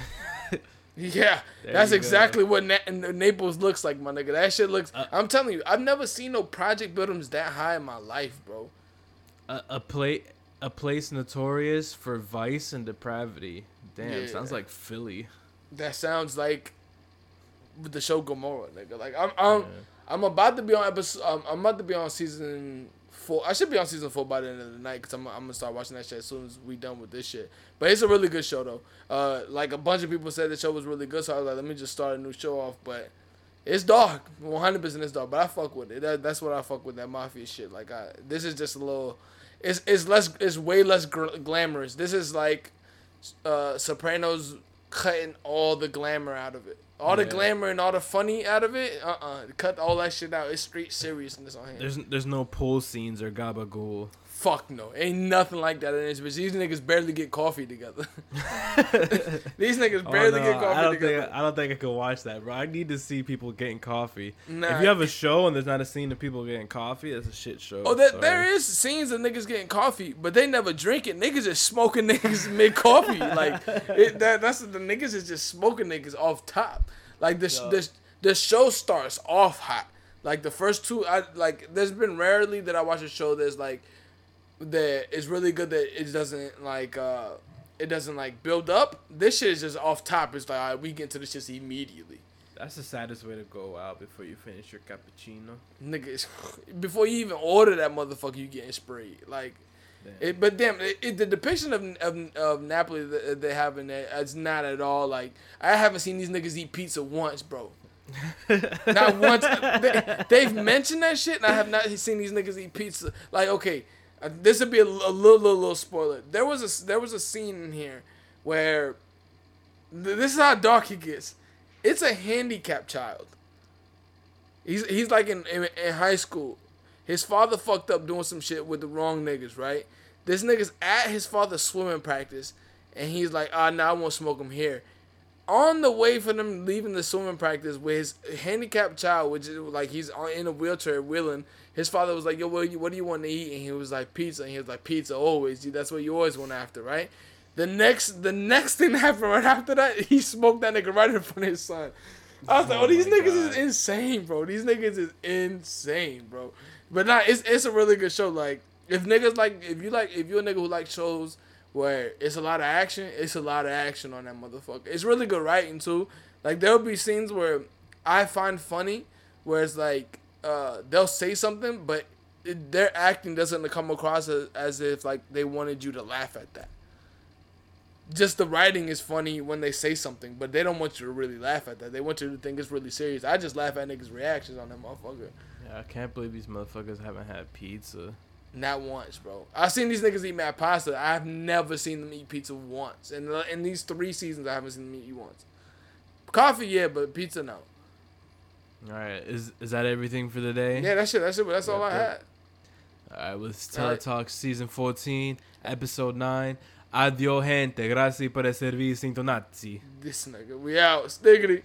Yeah, There that's exactly what Na- Naples looks like, my nigga. That shit looks. Uh, I'm telling you, I've never seen no project buildings that high in my life, bro. a, a pla- a place notorious for vice and depravity. Damn, Yeah. sounds like Philly. That sounds like the show Gomorrah, nigga. Like I'm, I'm, Yeah. I'm about to be on episode. Um, I'm about to be on season four. I should be on season four by the end of the night because I'm, I'm gonna start watching that shit as soon as we done with this shit. But it's a really good show though. Uh, like a bunch of people said the show was really good, so I was like, let me just start a new show off. But it's dark, 100 percent it's dark. But I fuck with it. That, that's what I fuck with that mafia shit. Like I, this is just a little. It's it's less. It's way less gr- glamorous. This is like, uh, Sopranos cutting all the glamour out of it. All the glamour and all the funny out of it, uh uh Cut all that shit out. It's straight seriousness on here. There's there's no pool scenes or gabagool. Fuck no. Ain't nothing like that in this bitch. These niggas barely get coffee together. These niggas Oh, barely no, get coffee I don't together. think I don't think I could watch that, bro. I need to see people getting coffee. Nah. If you have a show and there's not a scene of people getting coffee, that's a shit show. Oh, there, there is scenes of niggas getting coffee, but they never drink it. Niggas just smoking niggas mid coffee. Like it, that, that's the niggas is just smoking niggas off top. Like the sh Yo. the, the show starts off hot. Like the first two, I like. There's been rarely that I watch a show that's like that is really good that it doesn't like uh it doesn't like build up. This shit is just off top. It's like right, we get into this shit immediately. That's the saddest way to go out before you finish your cappuccino. Nigga, it's, before you even order that motherfucker, you getting sprayed. Like, Damn. it, but damn, it, it, the depiction of, of of Napoli that they have in there, it's not at all like I haven't seen these niggas eat pizza once, bro. not once. They, they've mentioned that shit, and I have not seen these niggas eat pizza. Like, okay, uh, this would be a, a little, little, little spoiler. There was a there was a scene in here where th- this is how dark he gets. It's a handicapped child. He's he's like in, in in high school. His father fucked up doing some shit with the wrong niggas, right? This nigga's at his father's swimming practice, and he's like, ah, nah, I won't smoke him here. On the way for them leaving the swimming practice with his handicapped child, which is like he's in a wheelchair wheeling, his father was like, yo, what do, you, what do you want to eat? And he was like, pizza. And he was like, pizza always. That's what you always want after, right? The next, the next thing that happened right after that, he smoked that nigga right in front of his son. I was like, Oh oh, these niggas God. is insane, bro. These niggas is insane, bro. But nah, it's it's a really good show. Like if niggas like if you like if you're a nigga who like shows where it's a lot of action, it's a lot of action on that motherfucker. It's really good writing too. Like there'll be scenes where I find funny where it's like uh they'll say something, but it, their acting doesn't come across as, as if like they wanted you to laugh at that. Just the writing is funny when they say something, but they don't want you to really laugh at that. They want you to think it's really serious. I just laugh at niggas' reactions on that motherfucker. Yeah, I can't believe these motherfuckers haven't had pizza. Not once, bro. I've seen these niggas eat mad pasta. I've never seen them eat pizza once. And in, in these three seasons, I haven't seen them eat once. Coffee, yeah, but pizza, no. All right, is is that everything for the day? Yeah, that shit, that shit, that's all I had. All right, with All right. Teletalk season 14, episode 9. Adio gente. Gracias por servir sintonazzi. This nigga, we out. Stiggity.